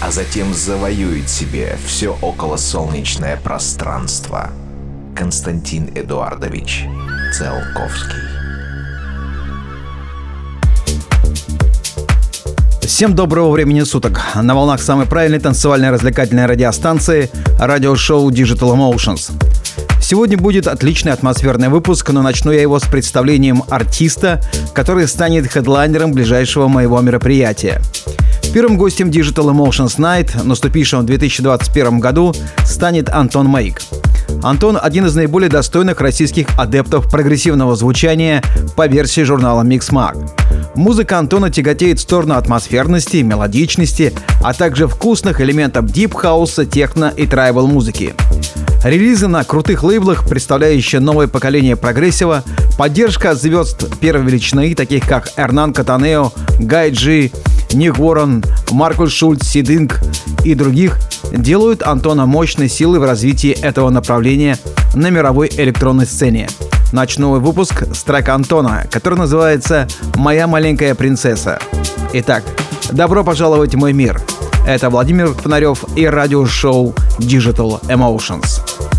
а затем завоюет себе все околосолнечное пространство. Константин Эдуардович Циолковский. Всем доброго времени суток. На волнах самой правильной танцевальной развлекательной радиостанции радиошоу Digital Emotions. Сегодня будет отличный атмосферный выпуск, но начну я его с представлением артиста, который станет хедлайнером ближайшего моего мероприятия. Первым гостем Digital Emotions Night, наступившим в 2021 году, станет Антон Мейк. Антон – один из наиболее достойных российских адептов прогрессивного звучания по версии журнала Mixmag. Музыка Антона тяготеет в сторону атмосферности, мелодичности, а также вкусных элементов дипхауса, техно и tribal музыки. Релизы на крутых лейблах, представляющие новое поколение прогрессива, поддержка звезд первой величины, таких как Эрнан Катанео, Гай Джи, Ник Уоррен, Маркус Шульц, Сидинг и других делают Антона мощной силой в развитии этого направления на мировой электронной сцене. Начну выпуск с трека Антона, который называется «Моя маленькая принцесса». Итак, добро пожаловать в мой мир. Это Владимир Фонарев и радиошоу Digital Emotions.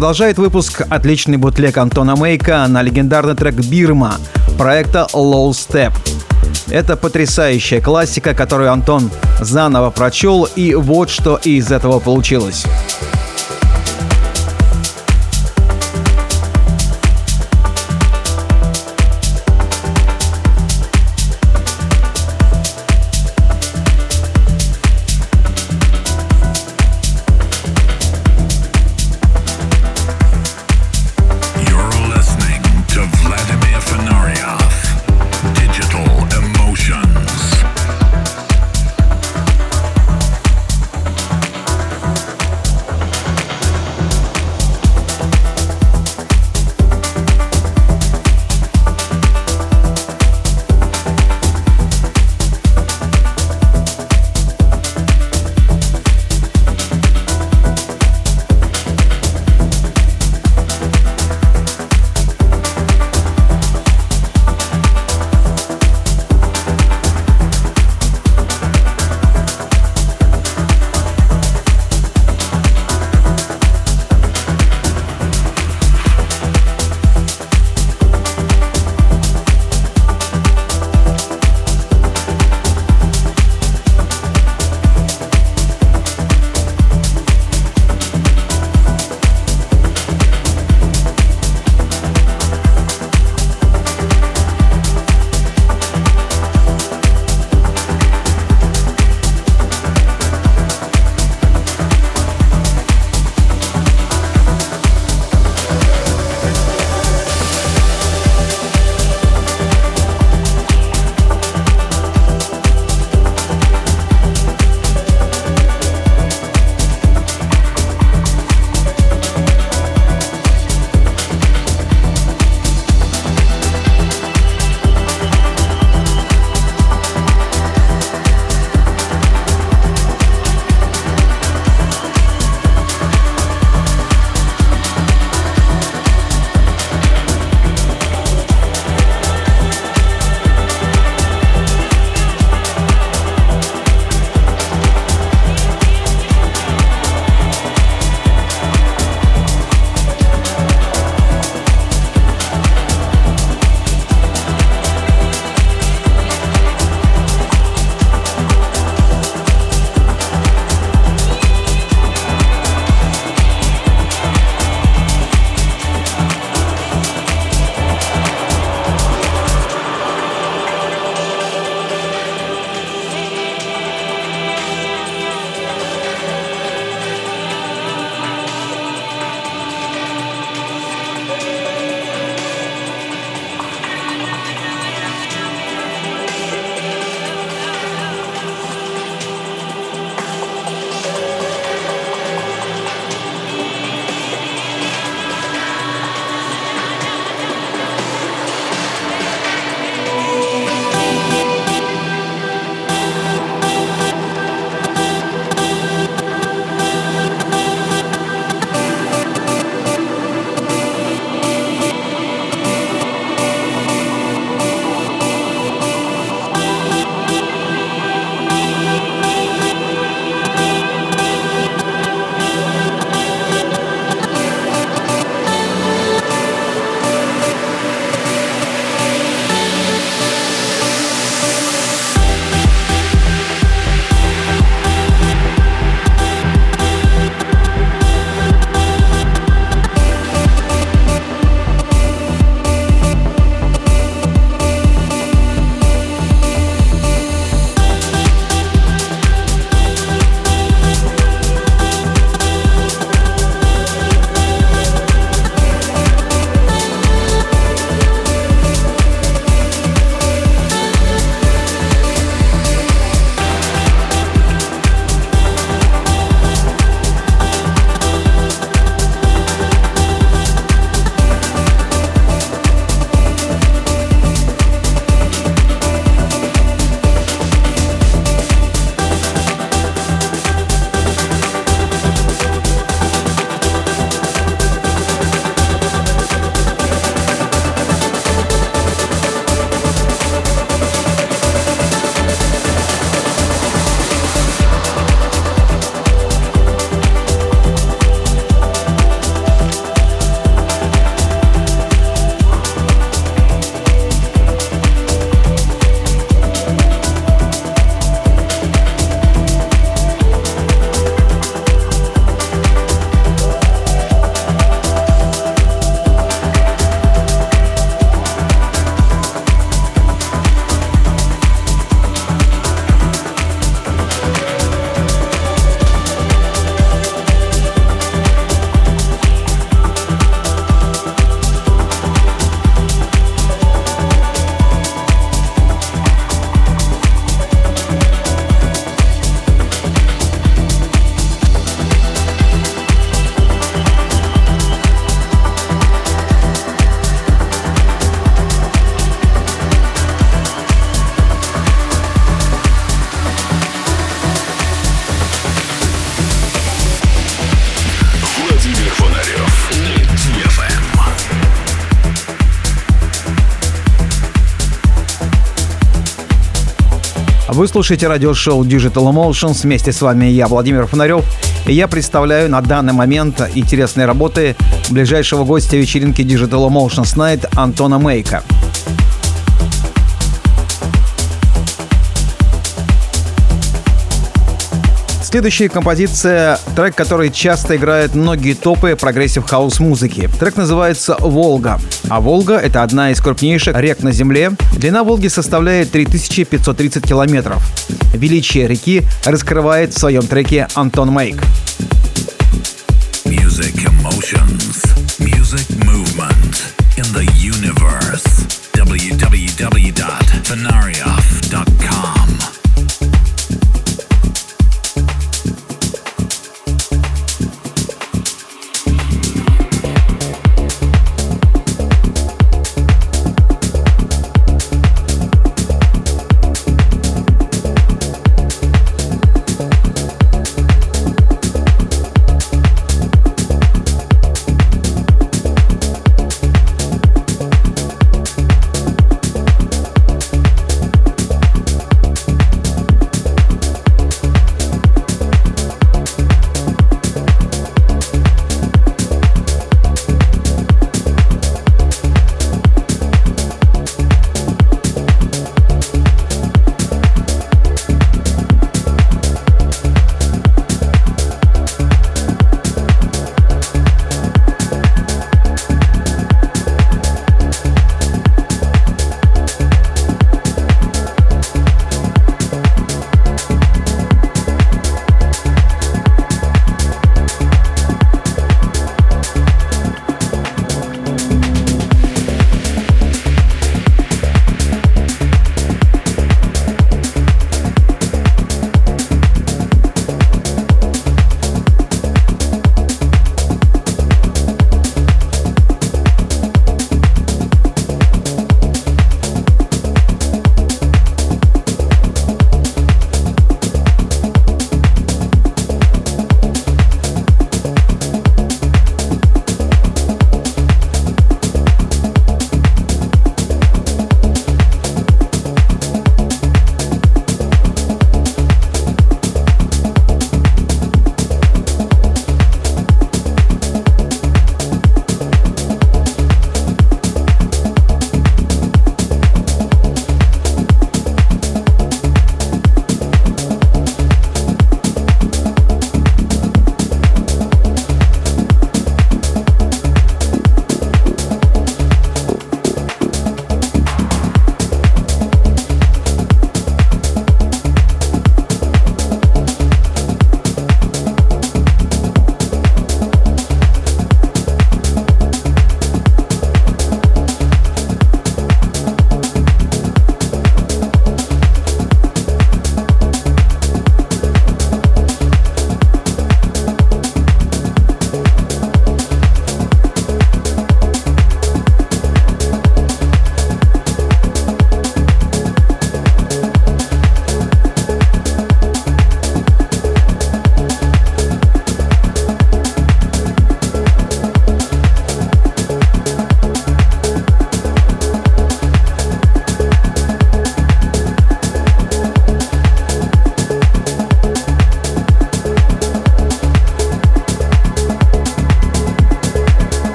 Продолжает выпуск отличный бутлег Антона Мейка на легендарный трек «Бирма» проекта Low Step. Это потрясающая классика, которую Антон заново прочел, и вот что из этого получилось. Вы слушаете радиошоу Digital Emotions. Вместе с вами я, Владимир Фонарев. И я представляю на данный момент интересные работы ближайшего гостя вечеринки Digital Emotions Night Антона Мейка. Следующая композиция — трек, который часто играет многие топы progressive house музыки. Трек называется «Волга». А Волга — это одна из крупнейших рек на Земле. Длина Волги составляет 3530 километров. Величие реки раскрывает в своем треке Антон Мейк. Music emotions, music movement in the universe. www.fenarioff.com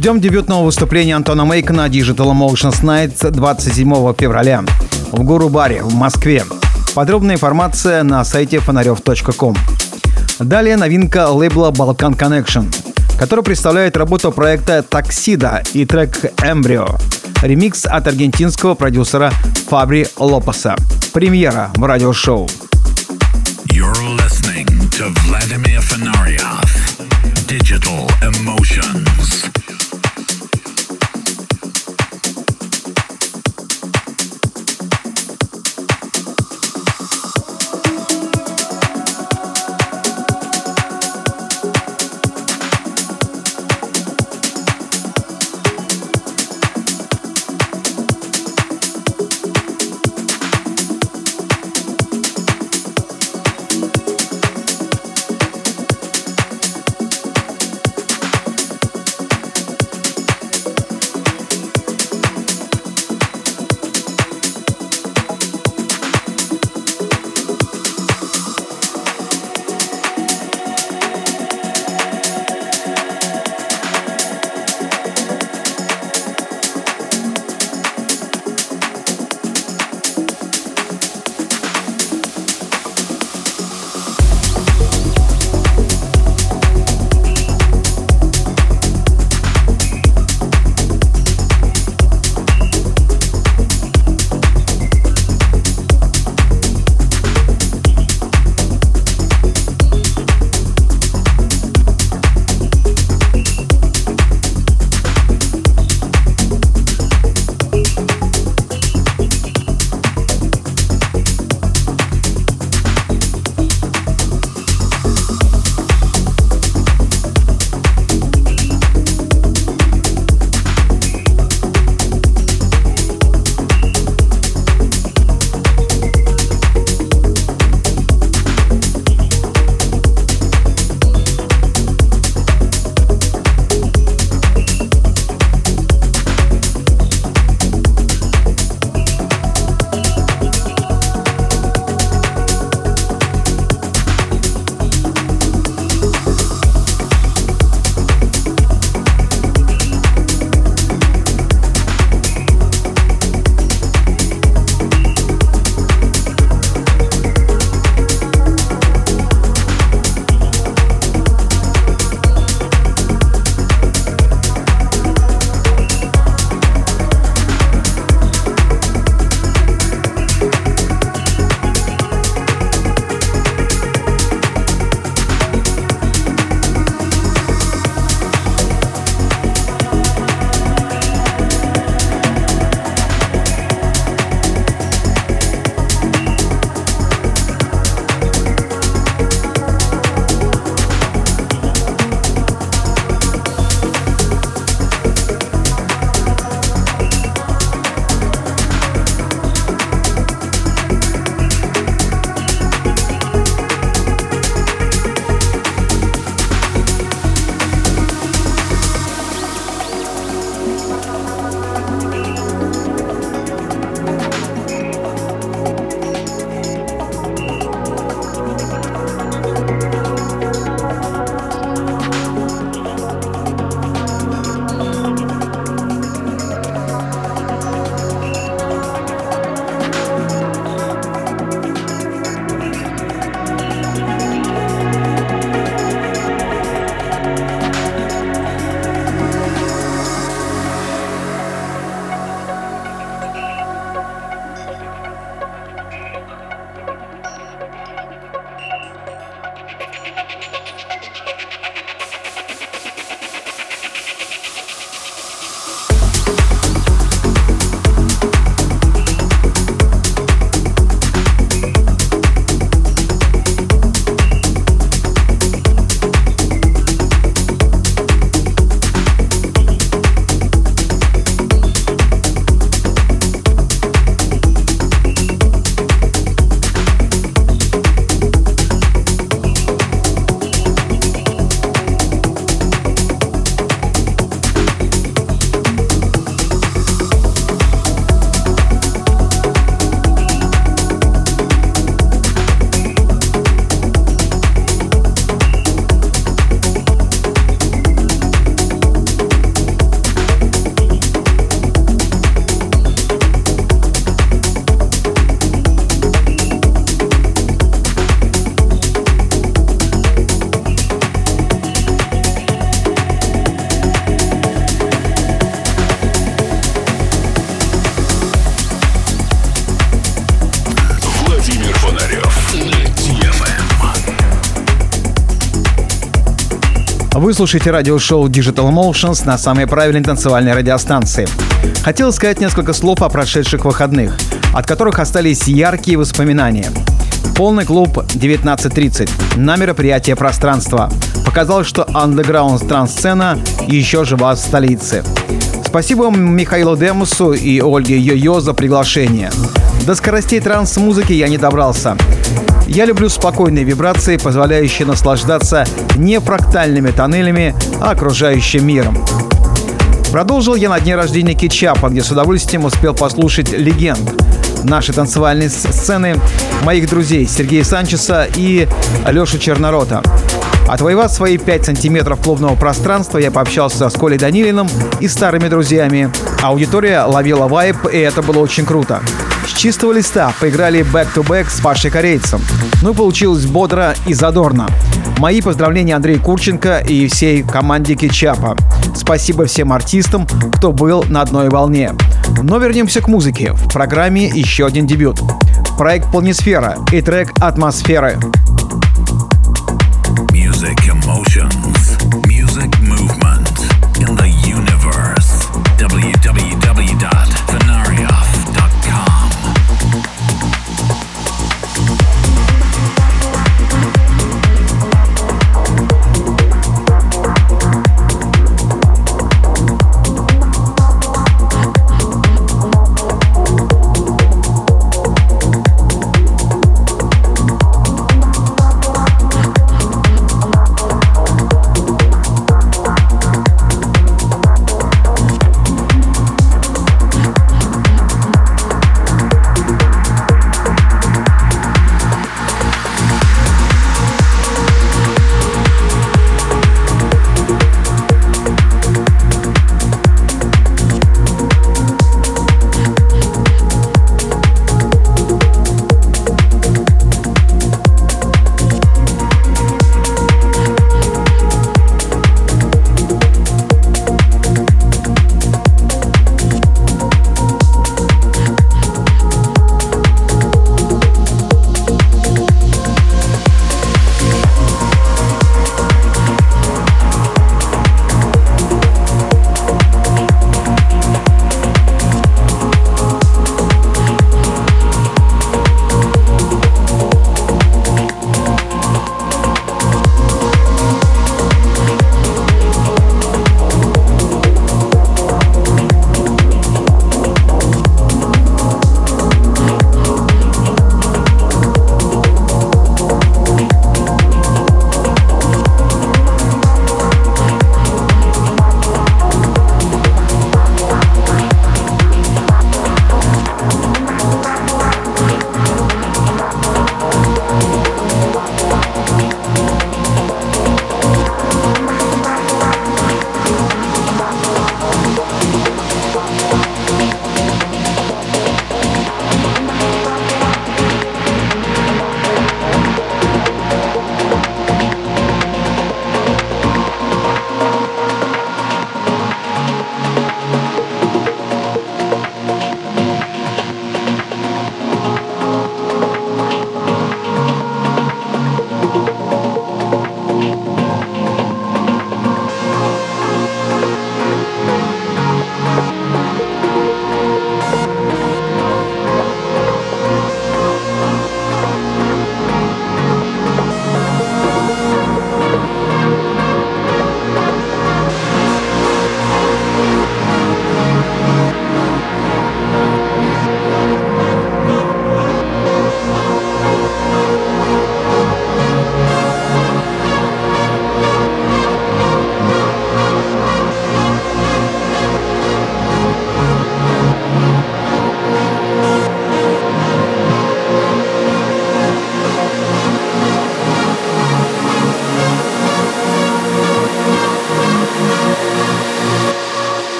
Ждем дебютного выступления Антона Мейка на Digital Emotions Nights 27 февраля в Гуру-баре в Москве. Подробная информация на сайте фонарев.ком. Далее новинка лейбла Balkan Connection, который представляет работу проекта Таксида и трек Embryo. Ремикс от аргентинского продюсера Фабри Лопеса. Премьера в радиошоу. You're listening to Vladimir Fenarioff. Digital Emotions. Вы слушаете радиошоу Digital Motions на самой правильной танцевальной радиостанции. Хотел сказать несколько слов о прошедших выходных, от которых остались яркие воспоминания. Полный клуб 19.30 на мероприятие пространства. Показалось, что андеграунд транс-сцена еще жива в столице. Спасибо Михаилу Демусу и Ольге Йо-Йо за приглашение. До скоростей транс-музыки я не добрался. Я люблю спокойные вибрации, позволяющие наслаждаться не фрактальными тоннелями, а окружающим миром. Продолжил я на дне рождения Кетчапа, где с удовольствием успел послушать легенд нашей танцевальной сцены моих друзей Сергея Санчеса и Алешу Чернорота. Отвоевав свои 5 сантиметров клубного пространства, я пообщался с Колей Данилиным и старыми друзьями. Аудитория ловила вайп, и это было очень круто. С чистого листа поиграли back-to-back с Пашей Корейцем. Ну, получилось бодро и задорно. Мои поздравления Андрею Курченко и всей команде Кетчапа. Спасибо всем артистам, кто был на одной волне. Но вернемся к музыке. В программе еще один дебют. Проект «Планисфера» и трек «Атмосферы».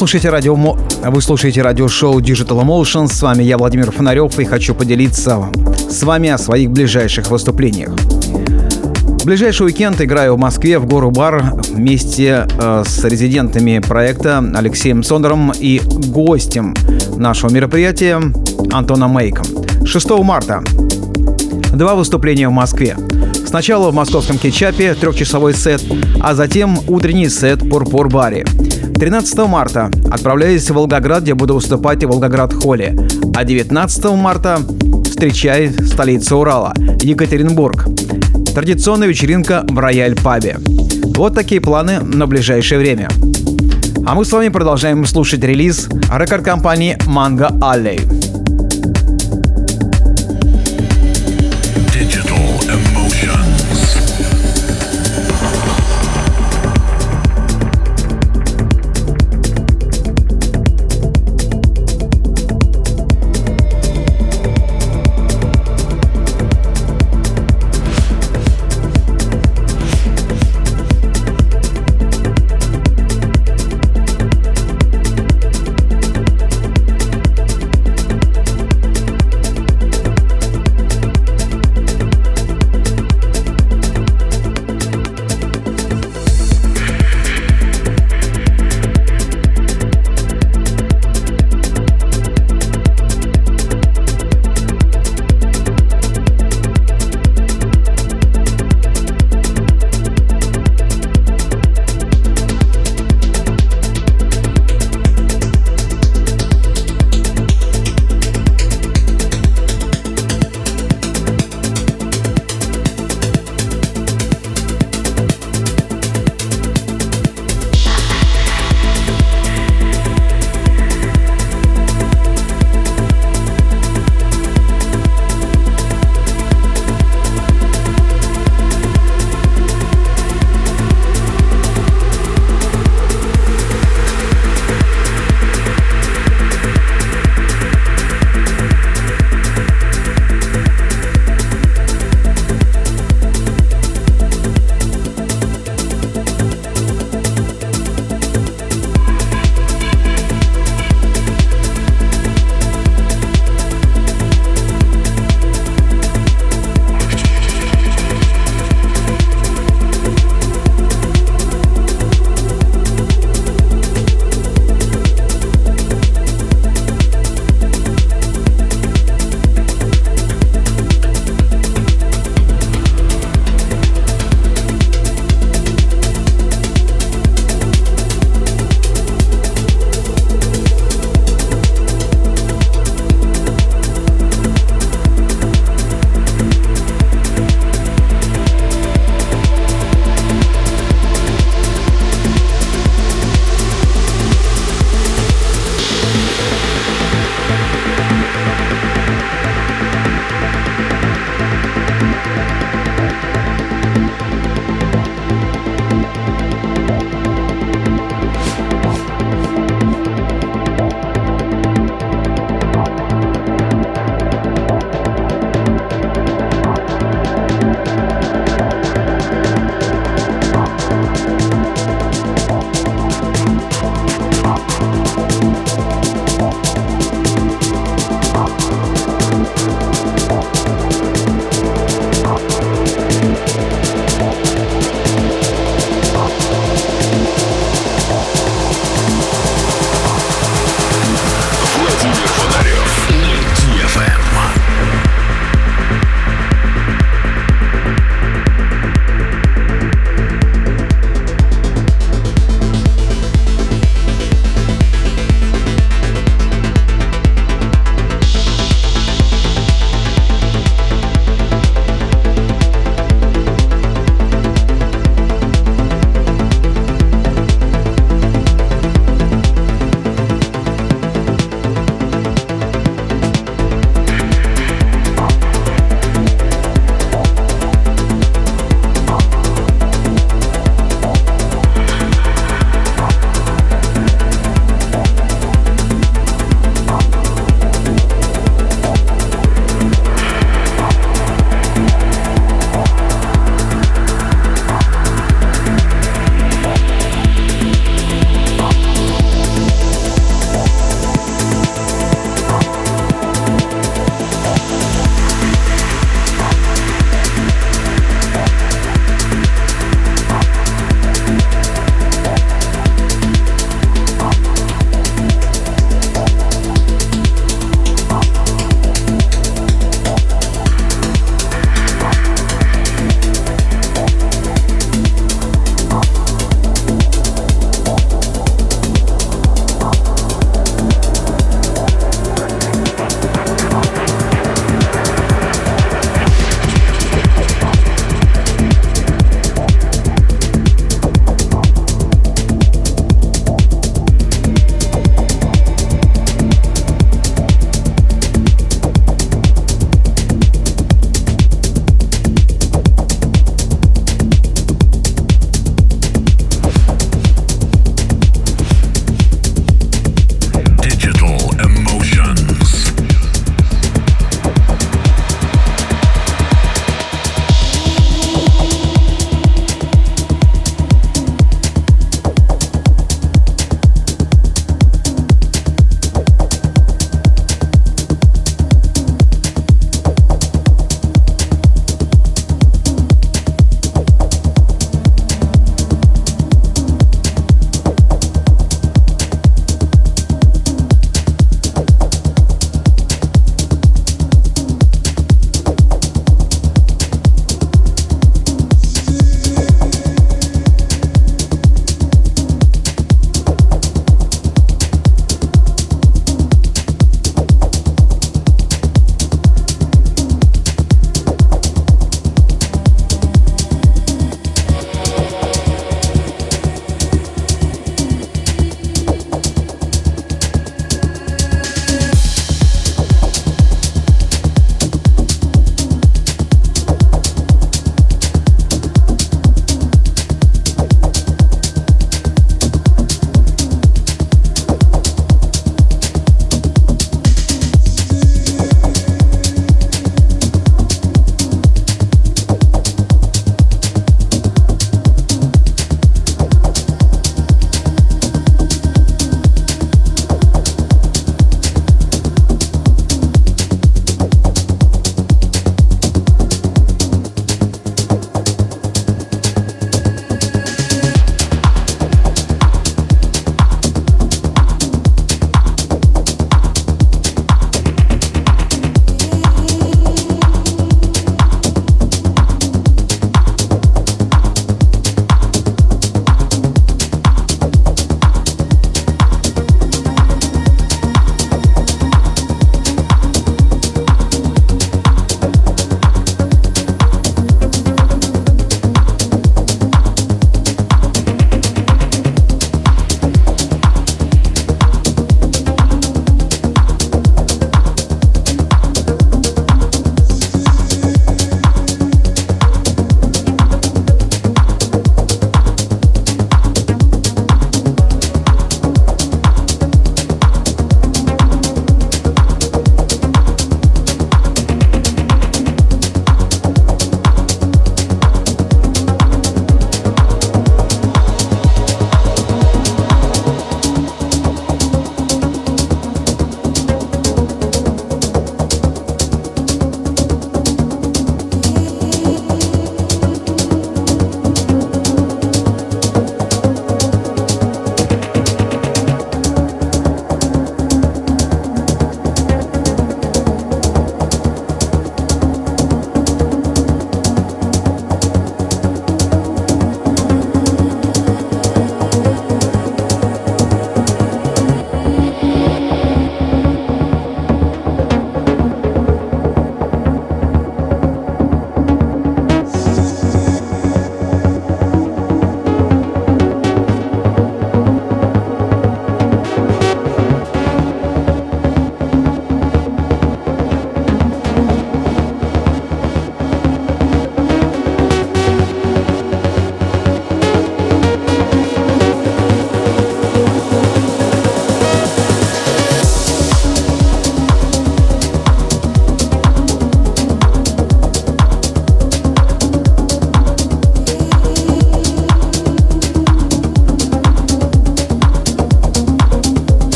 Слушаете, радио, вы слушаете радиошоу Digital Emotions. С вами я, Владимир Фонарев, и хочу поделиться с вами о своих ближайших выступлениях. В ближайший уикенд играю в Москве в Гору Бар вместе э, с резидентами проекта Алексеем Сондером и гостем нашего мероприятия Антоном Мейком. 6 марта два выступления в Москве. Сначала в московском кетчапе трехчасовой сет, а затем утренний сет в Пурпур-баре. 13 марта отправляюсь в Волгоград, где буду выступать в Волгоград-холле. А 19 марта встречай столицу Урала, Екатеринбург. Традиционная вечеринка в Рояль-пабе. Вот такие планы на ближайшее время. А мы с вами продолжаем слушать релиз рекорд-компании Mango Alley.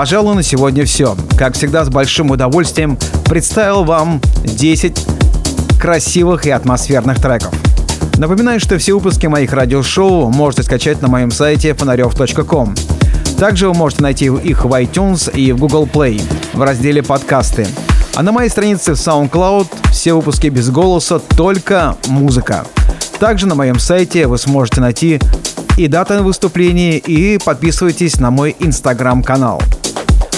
Пожалуй, на сегодня все. Как всегда, с большим удовольствием представил вам 10 красивых и атмосферных треков. Напоминаю, что все выпуски моих радиошоу можете скачать на моем сайте фонарев.ком. Также вы можете найти их в iTunes и в Google Play в разделе «Подкасты». А на моей странице в SoundCloud все выпуски без голоса, только музыка. Также на моем сайте вы сможете найти и даты выступлений, и подписывайтесь на мой инстаграм-канал.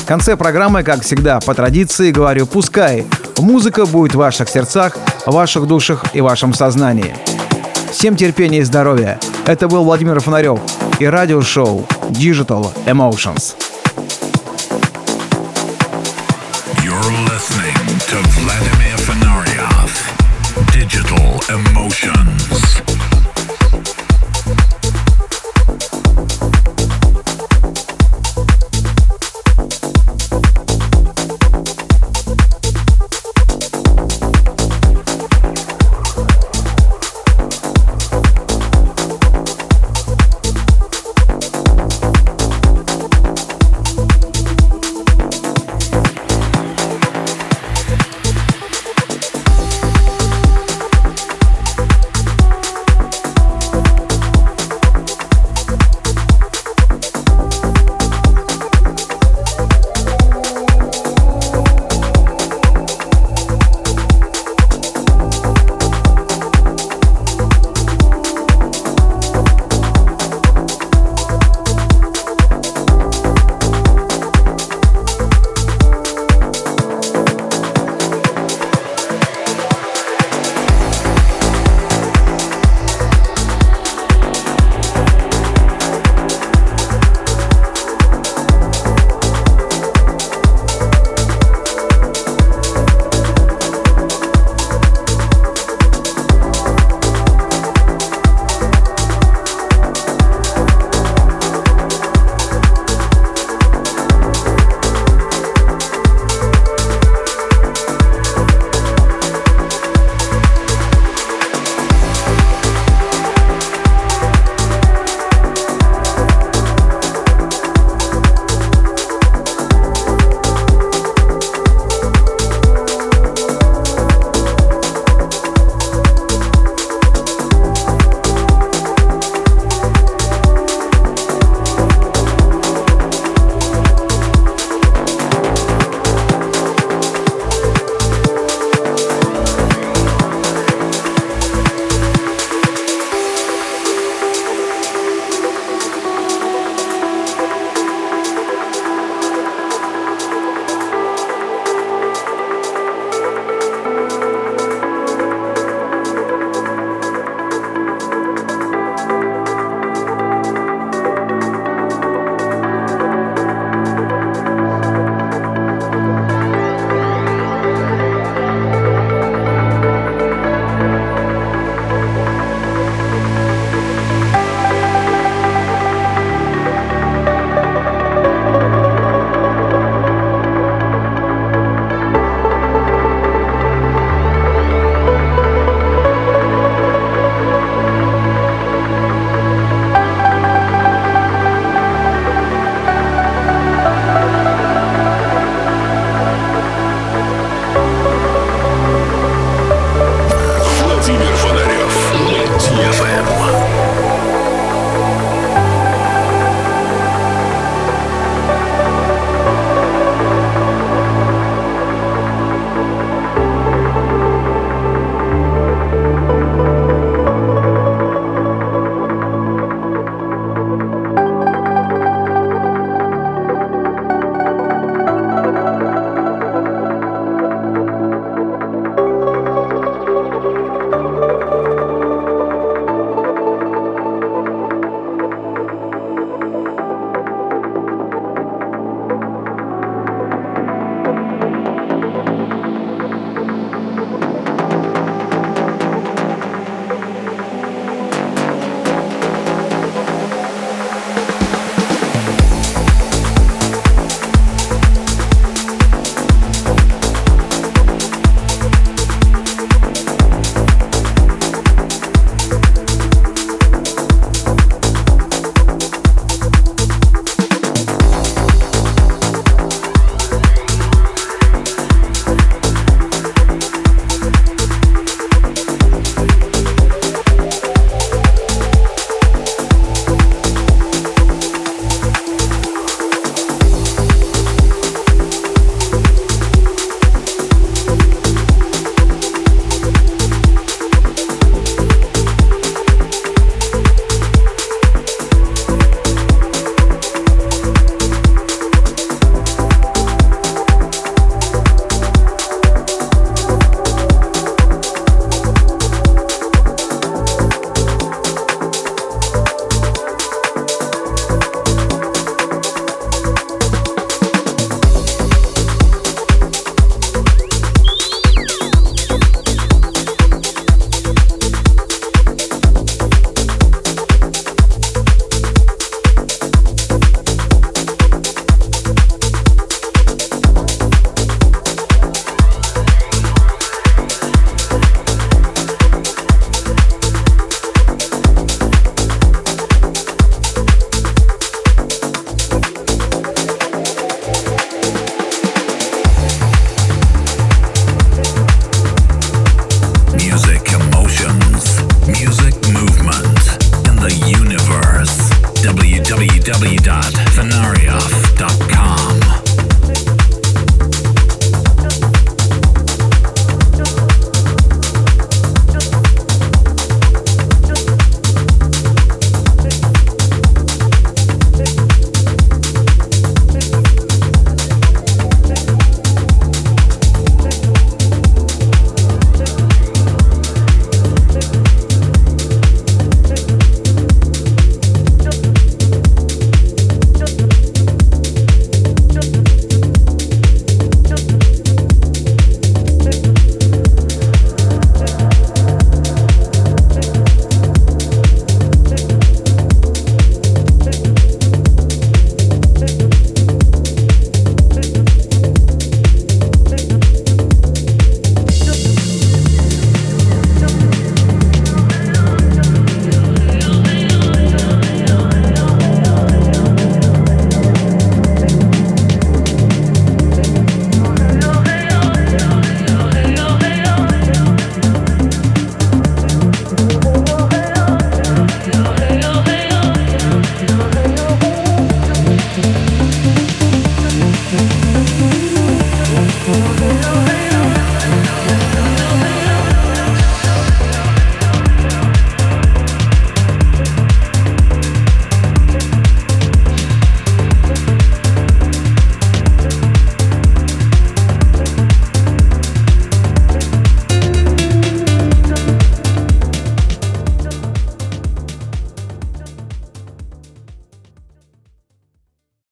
В конце программы, как всегда, по традиции говорю «Пускай музыка будет в ваших сердцах, ваших душах и вашем сознании». Всем терпения и здоровья. Это был Владимир Фонарев и радиошоу Digital Emotions. You're Emotions.